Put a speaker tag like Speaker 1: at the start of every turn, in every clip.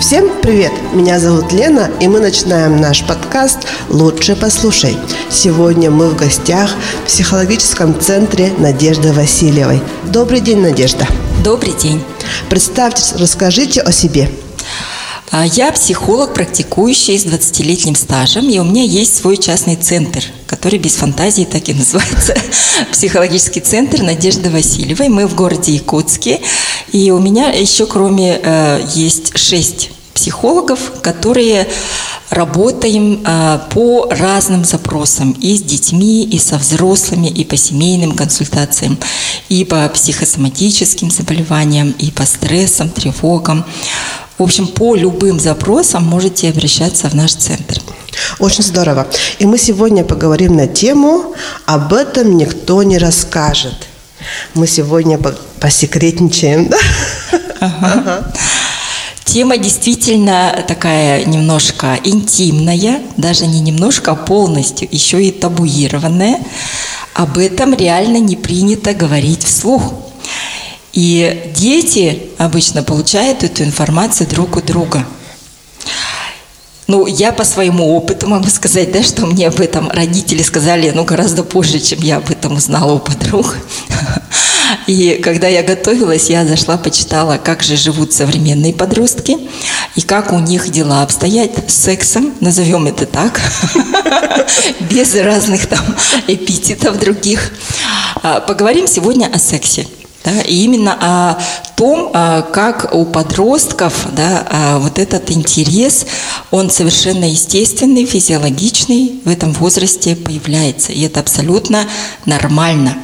Speaker 1: Всем привет! Меня зовут Лена, и мы начинаем наш подкаст «Лучше послушай». Сегодня мы в гостях в психологическом центре Надежды Васильевой. Добрый день, Надежда.
Speaker 2: Добрый день.
Speaker 1: Представьтесь, расскажите о себе.
Speaker 2: А, я психолог, практикующий с 20-летним стажем, и у меня есть свой частный центр, который без фантазии так и называется «Психологический центр Надежды Васильевой». Мы в городе Якутске, и у меня еще кроме э, есть шесть психологов, которые работаем э, по разным запросам и с детьми, и со взрослыми, и по семейным консультациям, и по психосоматическим заболеваниям, и по стрессам, тревогам. В общем, по любым запросам можете обращаться в наш центр.
Speaker 1: Очень здорово. И мы сегодня поговорим на тему «Об этом никто не расскажет». Мы сегодня посекретничаем, да?
Speaker 2: Ага. ага. Тема действительно такая немножко интимная, даже не немножко, а полностью, еще и табуированная. Об этом реально не принято говорить вслух. И дети обычно получают эту информацию друг у друга. Ну, я по своему опыту могу сказать, да, что мне об этом родители сказали, ну, гораздо позже, чем я об этом узнала у подруг. И когда я готовилась, я зашла, почитала, как же живут современные подростки и как у них дела обстоят с сексом, назовем это так, без разных там эпитетов других. А, поговорим сегодня о сексе. Да, и именно о том, а, как у подростков да, а, вот этот интерес, он совершенно естественный, физиологичный в этом возрасте появляется. И это абсолютно нормально.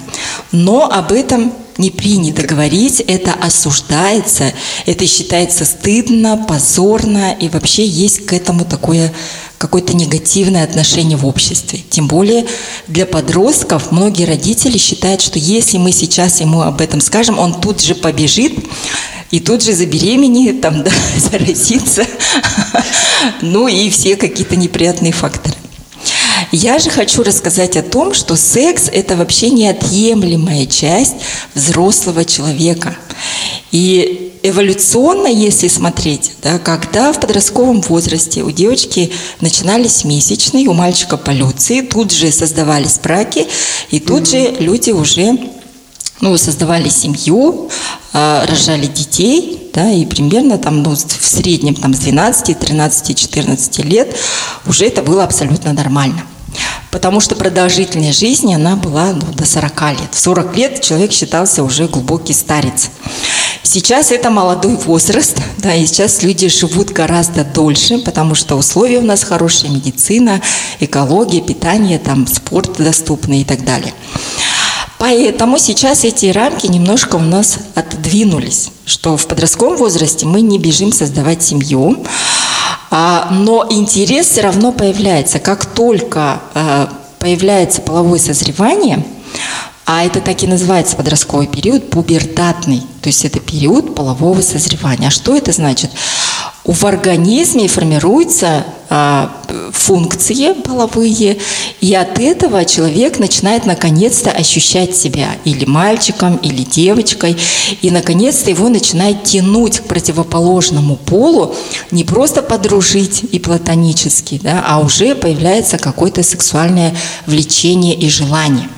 Speaker 2: Но об этом не принято говорить, это осуждается, это считается стыдно, позорно, и вообще есть к этому такое какое-то негативное отношение в обществе. Тем более для подростков многие родители считают, что если мы сейчас ему об этом скажем, он тут же побежит и тут же забеременеет, там, да, заразится, ну и все какие-то неприятные факторы. Я же хочу рассказать о том, что секс – это вообще неотъемлемая часть взрослого человека. И эволюционно, если смотреть, да, когда в подростковом возрасте у девочки начинались месячные, у мальчика полюции, тут же создавались браки, и тут mm-hmm. же люди уже ну, создавали семью, э, рожали детей, да, и примерно там, ну, в среднем там с 12, 13, 14 лет уже это было абсолютно нормально. Потому что продолжительность жизни, она была ну, до 40 лет. В 40 лет человек считался уже глубокий старец. Сейчас это молодой возраст, да, и сейчас люди живут гораздо дольше, потому что условия у нас хорошие, медицина, экология, питание, там, спорт доступный и так далее. Поэтому сейчас эти рамки немножко у нас отодвинулись, что в подростковом возрасте мы не бежим создавать семью, но интерес все равно появляется. Как только а, появляется половое созревание, а это так и называется подростковый период, пубертатный, то есть это период полового созревания. А что это значит? В организме формируются а, функции половые, и от этого человек начинает наконец-то ощущать себя или мальчиком, или девочкой, и наконец-то его начинает тянуть к противоположному полу, не просто подружить и платонически, да, а уже появляется какое-то сексуальное влечение и желание.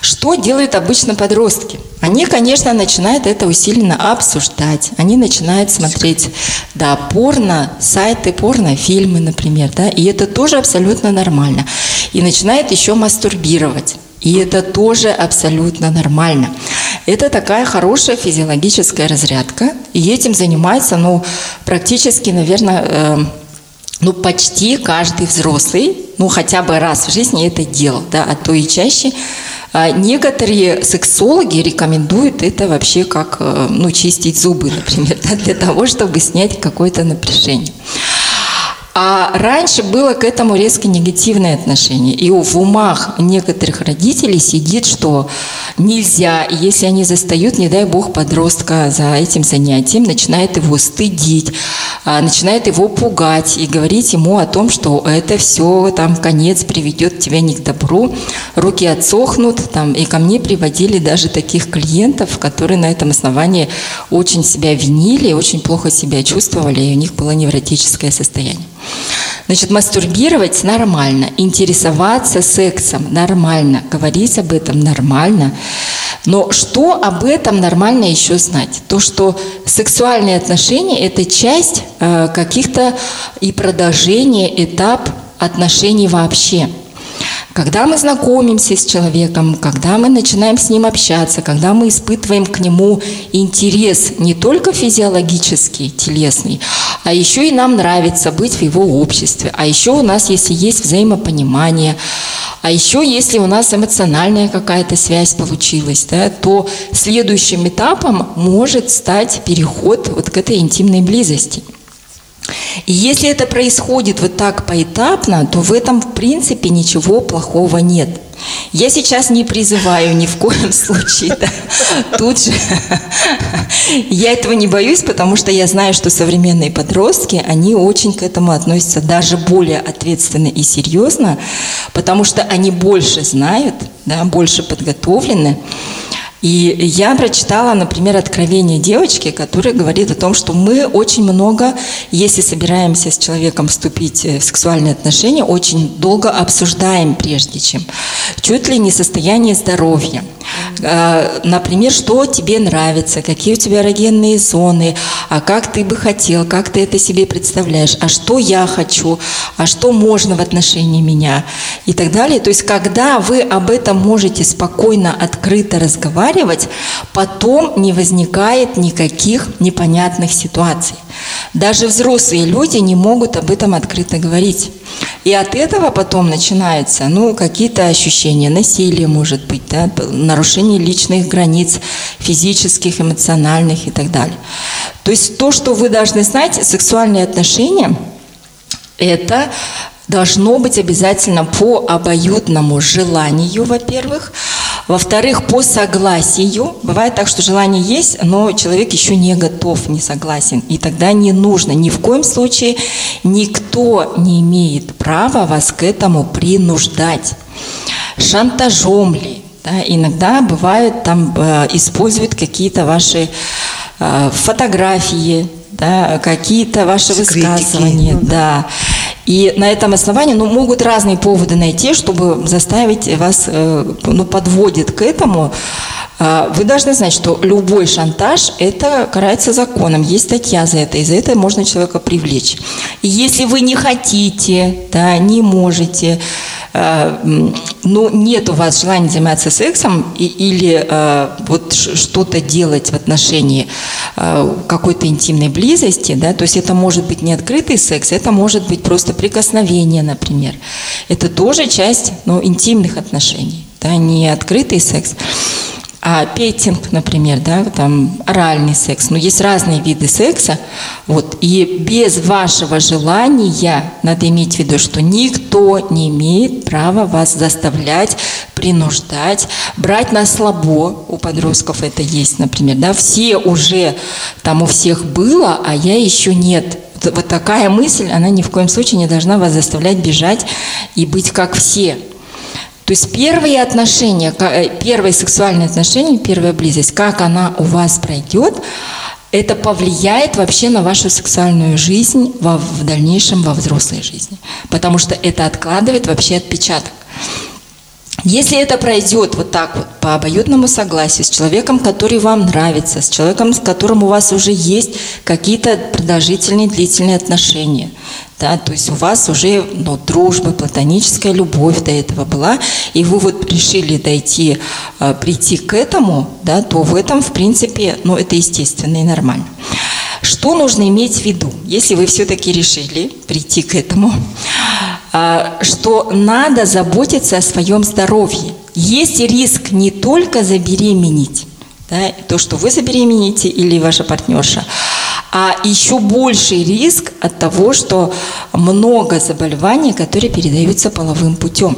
Speaker 2: Что делают обычно подростки? Они, конечно, начинают это усиленно обсуждать. Они начинают смотреть, да, порно, сайты, порно-фильмы, например, да, и это тоже абсолютно нормально. И начинают еще мастурбировать. И это тоже абсолютно нормально. Это такая хорошая физиологическая разрядка. И этим занимается, ну, практически, наверное, э, ну, почти каждый взрослый, ну, хотя бы раз в жизни это делал, да, а то и чаще – а некоторые сексологи рекомендуют это вообще как э, ну, чистить зубы, например, да, для того, чтобы снять какое-то напряжение. А раньше было к этому резко негативное отношение. И в умах некоторых родителей сидит, что нельзя, если они застают, не дай бог, подростка за этим занятием, начинает его стыдить, а, начинает его пугать и говорить ему о том, что это все, там, конец приведет тебя не к добру, руки отсохнут, там, и ко мне приводили даже таких клиентов, которые на этом основании очень себя винили, очень плохо себя чувствовали, и у них было невротическое состояние. Значит, мастурбировать нормально, интересоваться сексом нормально, говорить об этом нормально. Но что об этом нормально еще знать? То, что сексуальные отношения – это часть э, каких-то и продолжение, этап отношений вообще – когда мы знакомимся с человеком, когда мы начинаем с ним общаться, когда мы испытываем к нему интерес не только физиологический, телесный, а еще и нам нравится быть в его обществе, а еще у нас, если есть взаимопонимание, а еще если у нас эмоциональная какая-то связь получилась, да, то следующим этапом может стать переход вот к этой интимной близости – и если это происходит вот так поэтапно, то в этом в принципе ничего плохого нет. Я сейчас не призываю ни в коем случае. Да. Тут же я этого не боюсь, потому что я знаю, что современные подростки, они очень к этому относятся даже более ответственно и серьезно, потому что они больше знают, да, больше подготовлены. И я прочитала, например, откровение девочки, которая говорит о том, что мы очень много, если собираемся с человеком вступить в сексуальные отношения, очень долго обсуждаем прежде чем. Чуть ли не состояние здоровья. А, например, что тебе нравится, какие у тебя эрогенные зоны, а как ты бы хотел, как ты это себе представляешь, а что я хочу, а что можно в отношении меня и так далее. То есть, когда вы об этом можете спокойно, открыто разговаривать, потом не возникает никаких непонятных ситуаций. Даже взрослые люди не могут об этом открыто говорить. И от этого потом начинаются, ну, какие-то ощущения насилия, может быть, да, нарушение личных границ, физических, эмоциональных и так далее. То есть то, что вы должны знать, сексуальные отношения – это должно быть обязательно по обоюдному желанию, во-первых, во-вторых, по согласию. Бывает так, что желание есть, но человек еще не готов, не согласен. И тогда не нужно. Ни в коем случае никто не имеет права вас к этому принуждать. Шантажом ли? Да, иногда бывает, там э, используют какие-то ваши э, фотографии, да, какие-то ваши Скрытики. высказывания, ну, да. да. И на этом основании ну, могут разные поводы найти, чтобы заставить вас, э, ну, подводит к этому. А, вы должны знать, что любой шантаж – это карается законом. Есть статья за это, и за это можно человека привлечь. И если вы не хотите, да, не можете, Э, но нет у вас желания заниматься сексом и, или э, вот что-то делать в отношении э, какой-то интимной близости, да, то есть это может быть не открытый секс, это может быть просто прикосновение, например. Это тоже часть ну, интимных отношений, да, не открытый секс а петинг, например, да, там оральный секс. Но ну, есть разные виды секса. Вот, и без вашего желания надо иметь в виду, что никто не имеет права вас заставлять, принуждать, брать на слабо. У подростков это есть, например. Да, все уже там у всех было, а я еще нет. Вот такая мысль, она ни в коем случае не должна вас заставлять бежать и быть как все. То есть первые отношения, э, первые сексуальные отношения, первая близость, как она у вас пройдет, это повлияет вообще на вашу сексуальную жизнь во, в дальнейшем во взрослой жизни. Потому что это откладывает вообще отпечаток. Если это пройдет вот так вот, по обоюдному согласию, с человеком, который вам нравится, с человеком, с которым у вас уже есть какие-то продолжительные, длительные отношения, да, то есть у вас уже ну, дружба, платоническая любовь до этого была, и вы вот решили дойти, э, прийти к этому, да, то в этом, в принципе, ну, это естественно и нормально. Что нужно иметь в виду, если вы все-таки решили прийти к этому, что надо заботиться о своем здоровье. Есть риск не только забеременеть, да, то, что вы забеременеете или ваша партнерша, а еще больший риск от того, что много заболеваний, которые передаются половым путем.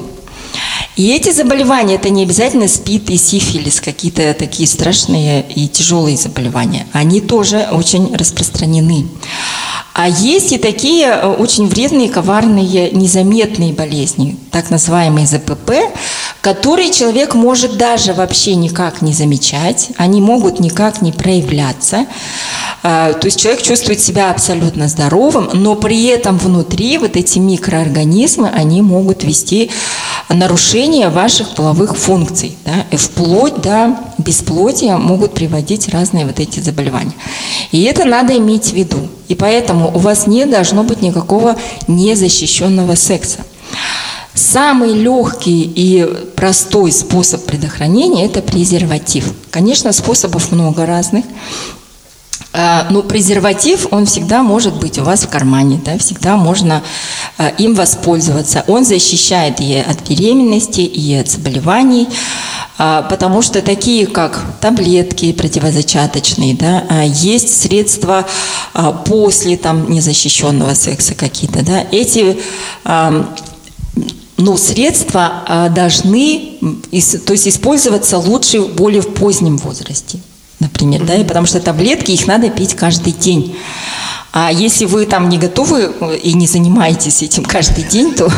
Speaker 2: И эти заболевания, это не обязательно СПИД и сифилис, какие-то такие страшные и тяжелые заболевания. Они тоже очень распространены. А есть и такие э, очень вредные, коварные, незаметные болезни, так называемые ЗПП, которые человек может даже вообще никак не замечать, они могут никак не проявляться. А, то есть человек чувствует себя абсолютно здоровым, но при этом внутри вот эти микроорганизмы, они могут вести нарушение ваших половых функций. Да, и вплоть до бесплодия могут приводить разные вот эти заболевания. И это надо иметь в виду. И поэтому у вас не должно быть никакого незащищенного секса. Самый легкий и простой способ предохранения – это презерватив. Конечно, способов много разных. А, но презерватив, он всегда может быть у вас в кармане, да, всегда можно а, им воспользоваться. Он защищает и от беременности, и от заболеваний, а, потому что такие, как таблетки противозачаточные, да, есть средства после там, незащищенного секса какие-то. Да, эти но средства должны то есть использоваться лучше более в позднем возрасте например, да, и потому что таблетки, их надо пить каждый день. А если вы там не готовы э, и не занимаетесь этим каждый день, то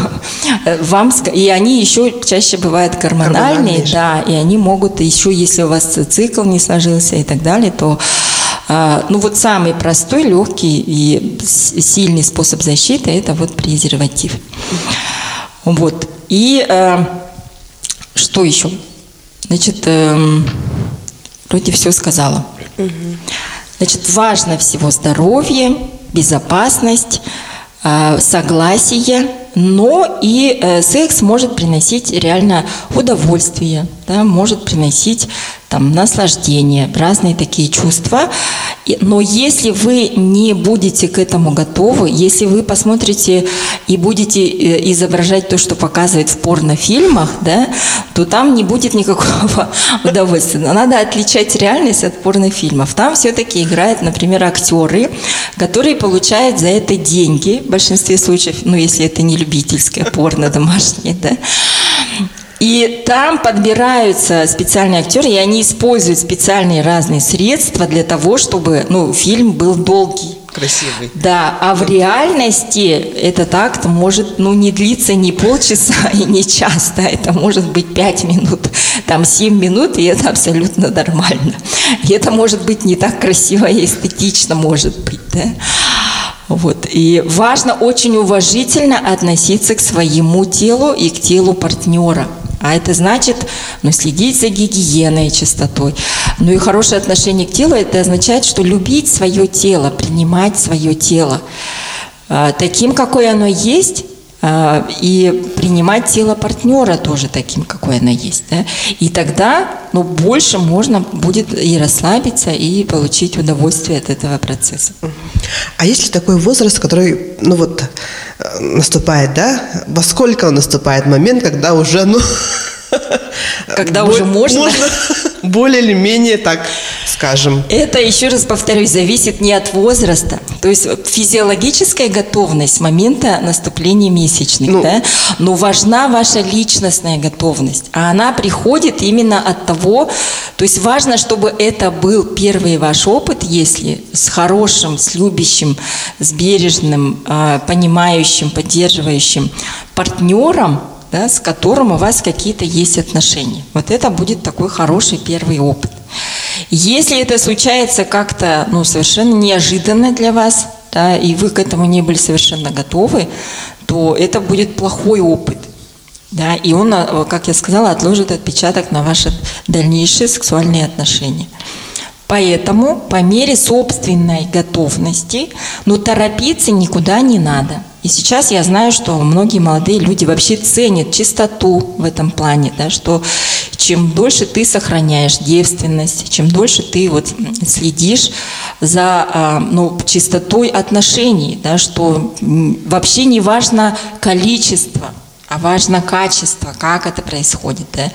Speaker 2: э, вам и они еще чаще бывают гормональные, гормональные да, и они могут еще, если у вас цикл не сложился и так далее, то а, ну вот самый простой, легкий и сильный способ защиты это вот презерватив. Вот и э, что еще? Значит. Э, Вроде все сказала. Значит, важно всего здоровье, безопасность, а, согласие, но и э, секс может приносить реально удовольствие, да, может приносить там, наслаждение, разные такие чувства. Но если вы не будете к этому готовы, если вы посмотрите и будете э, изображать то, что показывает в порнофильмах, да, то там не будет никакого удовольствия. Но надо отличать реальность от порнофильмов. Там все-таки играют, например, актеры, которые получают за это деньги в большинстве случаев, ну, если это не любительское порно домашнее, да, и там подбираются специальные актеры, и они используют специальные разные средства для того, чтобы ну, фильм был долгий.
Speaker 1: Красивый.
Speaker 2: Да, а в реальности этот акт может ну, не длиться ни полчаса и не час, да, это может быть пять минут, там семь минут, и это абсолютно нормально. И это может быть не так красиво и эстетично, может быть, да. Вот. И важно очень уважительно относиться к своему телу и к телу партнера. А это значит ну, следить за гигиеной и чистотой. Ну и хорошее отношение к телу, это означает, что любить свое тело, принимать свое тело а, таким, какое оно есть, и принимать тело партнера тоже таким, какое оно есть. Да? И тогда ну, больше можно будет и расслабиться, и получить удовольствие от этого процесса.
Speaker 1: А есть ли такой возраст, который, ну вот, э, наступает, да? Во сколько он наступает момент, когда уже, ну...
Speaker 2: Когда уже можно? Можно
Speaker 1: более или менее так скажем.
Speaker 2: Это, еще раз повторюсь, зависит не от возраста. То есть физиологическая готовность момента наступления месячных, ну, да? но важна ваша личностная готовность. А она приходит именно от того, то есть важно, чтобы это был первый ваш опыт, если с хорошим, с любящим, с бережным, а, понимающим, поддерживающим партнером, да, с которым у вас какие-то есть отношения. Вот это будет такой хороший первый опыт. Если это случается как-то ну, совершенно неожиданно для вас, да, и вы к этому не были совершенно готовы, то это будет плохой опыт. Да, и он, э, как я сказала, отложит отпечаток на ваши дальнейшие сексуальные отношения. Поэтому по мере собственной готовности, но торопиться никуда не надо. И сейчас я знаю, что многие молодые люди вообще ценят чистоту в этом плане, да, что чем дольше ты сохраняешь девственность, чем дольше ты вот следишь за а, ну, чистотой отношений, да, что вообще не важно количество, а важно качество, как это происходит. Да.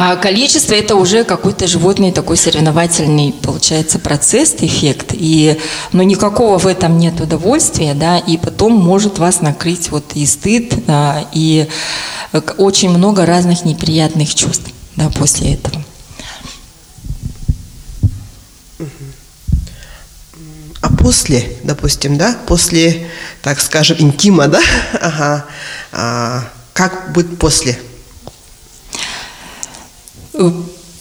Speaker 2: А количество это уже какой-то животный такой соревновательный, получается, процесс, эффект. И, но никакого в этом нет удовольствия, да, и потом может вас накрыть вот и стыд, да, и очень много разных неприятных чувств, да, после этого.
Speaker 1: А после, допустим, да, после, так скажем, интима, да, ага, а, как будет после?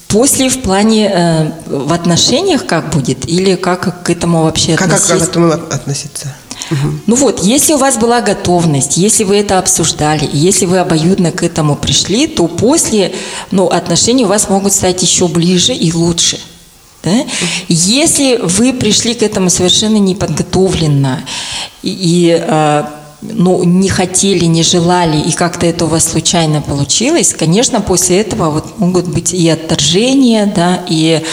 Speaker 2: После в плане э, в отношениях как будет или как к этому вообще
Speaker 1: как, относиться? Как, к этому относиться?
Speaker 2: Угу. Ну вот, если у вас была готовность, если вы это обсуждали, если вы обоюдно к этому пришли, то после ну, отношения у вас могут стать еще ближе и лучше. Да? Если вы пришли к этому совершенно неподготовленно и, и э, ну, не хотели, не желали, и как-то это у вас случайно получилось, конечно, после этого вот могут быть и отторжения, да, и,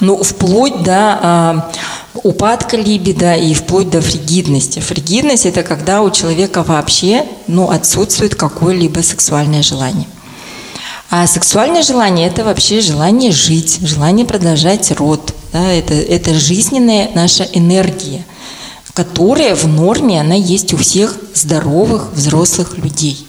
Speaker 2: ну, вплоть до а, упадка либидо и вплоть до фригидности. Фригидность – это когда у человека вообще, ну, отсутствует какое-либо сексуальное желание. А сексуальное желание – это вообще желание жить, желание продолжать род, да, это, это жизненная наша энергия – которая в норме, она есть у всех здоровых взрослых людей.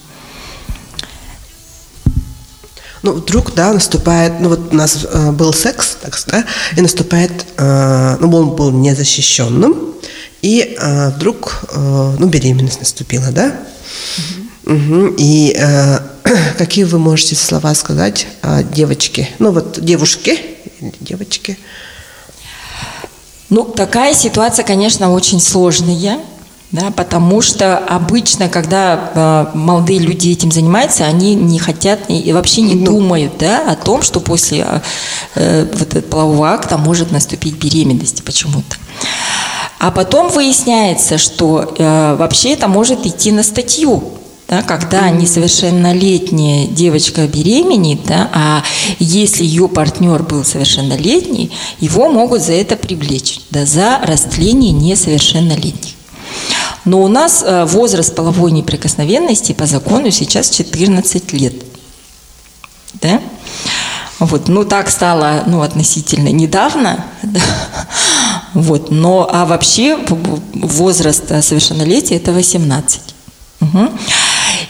Speaker 1: Ну, вдруг, да, наступает, ну вот у нас э, был секс, так сказать, и наступает, э, ну, он был незащищенным, и э, вдруг, э, ну, беременность наступила, да? Угу. Угу. И э, какие вы можете слова сказать э, девочке, ну вот девушке, девочке,
Speaker 2: ну, такая ситуация, конечно, очень сложная, да, потому что обычно, когда э, молодые люди этим занимаются, они не хотят и вообще не ну. думают да, о том, что после э, вот этого полового акта может наступить беременность почему-то. А потом выясняется, что э, вообще это может идти на статью да, когда несовершеннолетняя девочка беременеет, да, а если ее партнер был совершеннолетний, его могут за это привлечь, да, за растление несовершеннолетних. Но у нас э, возраст половой неприкосновенности по закону сейчас 14 лет. Да? Вот, ну так стало ну, относительно недавно. Да? Вот, но, а вообще возраст совершеннолетия это 18. Угу.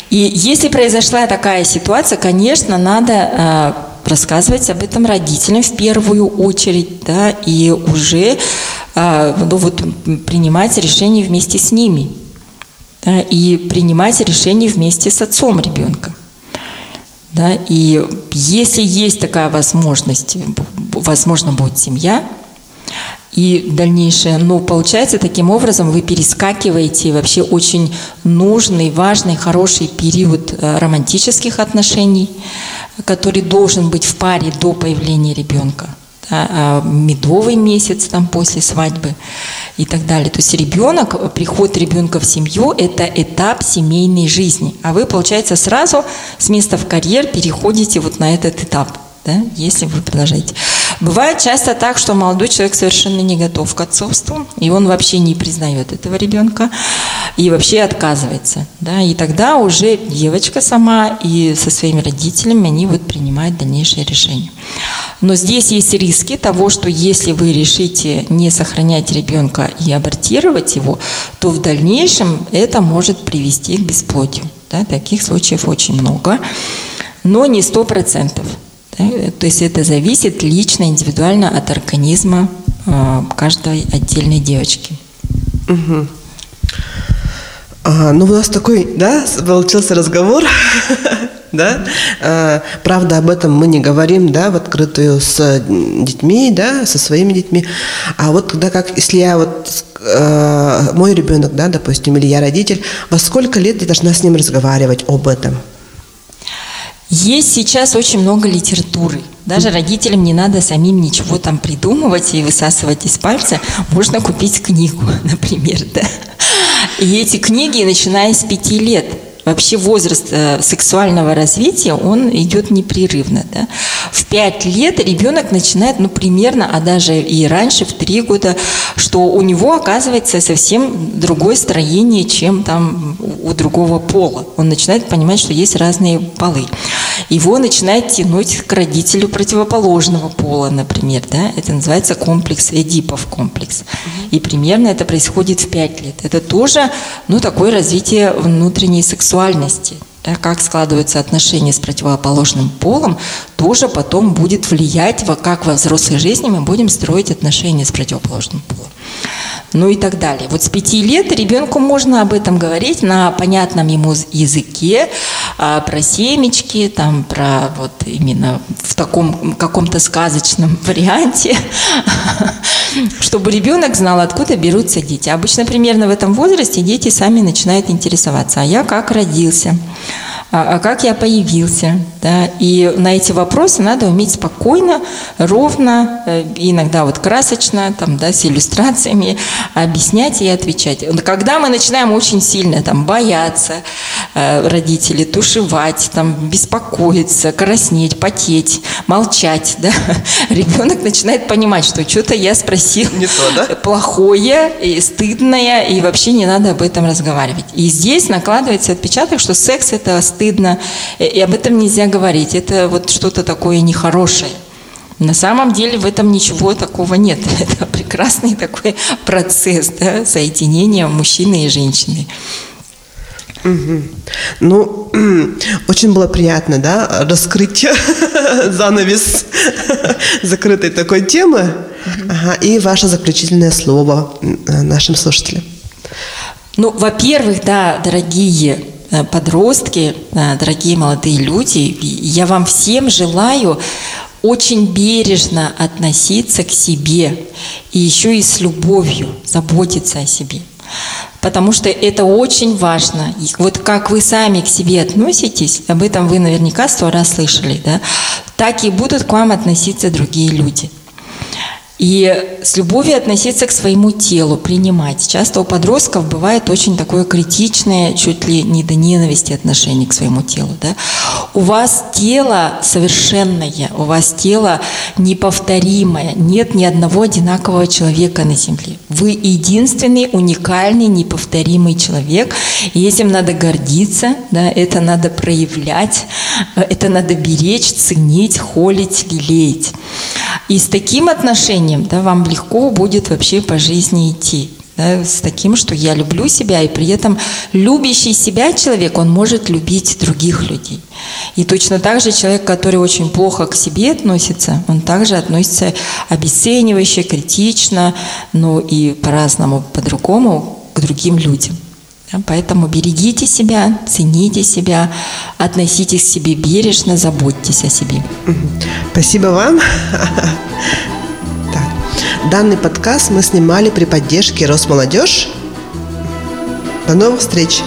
Speaker 2: И если произошла такая ситуация, конечно, надо э, рассказывать об этом родителям в первую очередь, да, и уже э, ну, вот, принимать решения вместе с ними, да, и принимать решения вместе с отцом ребенка. Да, и если есть такая возможность, возможно, будет семья, и дальнейшее. Но получается, таким образом вы перескакиваете вообще очень нужный, важный, хороший период э, романтических отношений, который должен быть в паре до появления ребенка. Да, а медовый месяц там после свадьбы и так далее. То есть ребенок, приход ребенка в семью – это этап семейной жизни. А вы, получается, сразу с места в карьер переходите вот на этот этап, да, если вы продолжаете. Бывает часто так, что молодой человек совершенно не готов к отцовству, и он вообще не признает этого ребенка и вообще отказывается. Да? И тогда уже девочка сама и со своими родителями, они вот принимают дальнейшее решение. Но здесь есть риски того, что если вы решите не сохранять ребенка и абортировать его, то в дальнейшем это может привести к бесплодию. Да? Таких случаев очень много, но не сто процентов. То есть это зависит лично, индивидуально от организма э, каждой отдельной девочки.
Speaker 1: Угу. А, ну, у нас такой, да, получился разговор, да. А, правда, об этом мы не говорим, да, в открытую с детьми, да, со своими детьми. А вот когда как, если я вот э, мой ребенок, да, допустим, или я родитель, во сколько лет я должна с ним разговаривать об этом?
Speaker 2: Есть сейчас очень много литературы. Даже родителям не надо самим ничего там придумывать и высасывать из пальца. Можно купить книгу, например, да. И эти книги, начиная с пяти лет, вообще возраст э, сексуального развития, он идет непрерывно. Да? В пять лет ребенок начинает, ну, примерно, а даже и раньше, в три года, что у него оказывается совсем другое строение, чем там у другого пола. Он начинает понимать, что есть разные полы. его начинает тянуть к родителю противоположного пола, например. Да? Это называется комплекс Эдипов комплекс. И примерно это происходит в 5 лет. Это тоже ну, такое развитие внутренней сексуальности да, как складываются отношения с противоположным полом, тоже потом будет влиять, как во взрослой жизни мы будем строить отношения с противоположным полом. Ну и так далее. Вот с пяти лет ребенку можно об этом говорить на понятном ему языке, а, про семечки, там, про вот именно в таком каком-то сказочном варианте, чтобы ребенок знал, откуда берутся дети. Обычно примерно в этом возрасте дети сами начинают интересоваться, а я как родился, а, а как я появился. Да? И на эти вопросы надо уметь спокойно, ровно, э, иногда вот красочно, там, да, с иллюстрациями объяснять и отвечать. Когда мы начинаем очень сильно там, бояться э, родителей, тушевать, там, беспокоиться, краснеть, потеть, молчать, да, ребенок начинает понимать, что что-то я спросил не то, да? плохое, и стыдное, и вообще не надо об этом разговаривать. И здесь накладывается отпечаток, что секс это стыд стыдно, и об этом нельзя говорить. Это вот что-то такое нехорошее. На самом деле в этом ничего такого нет. Это прекрасный такой процесс да, соединения мужчины и женщины.
Speaker 1: Угу. Ну, очень было приятно, да, раскрыть занавес закрытой такой темы. Угу. Ага, и ваше заключительное слово нашим слушателям.
Speaker 2: Ну, во-первых, да, дорогие Э, подростки, э, дорогие молодые люди, я вам всем желаю очень бережно относиться к себе и еще и с любовью заботиться о себе. Потому что это очень важно. И вот как вы сами к себе относитесь, об этом вы наверняка сто раз слышали, да, так и будут к вам относиться другие люди. И с любовью относиться к своему телу, принимать. Часто у подростков бывает очень такое критичное, чуть ли не до ненависти отношение к своему телу. Да? У вас тело совершенное, у вас тело неповторимое. Нет ни одного одинакового человека на Земле. Вы единственный, уникальный, неповторимый человек. И этим надо гордиться, да? это надо проявлять, это надо беречь, ценить, холить, лелеять. И с таким отношением да, вам легко будет вообще по жизни идти. Да, с таким, что я люблю себя, и при этом любящий себя человек, он может любить других людей. И точно так же человек, который очень плохо к себе относится, он также относится обесценивающе, критично, ну и по-разному, по-другому к другим людям. Поэтому берегите себя, цените себя, относитесь к себе бережно, заботьтесь о себе.
Speaker 1: Спасибо вам. Данный подкаст мы снимали при поддержке Росмолодежь. До новых встреч!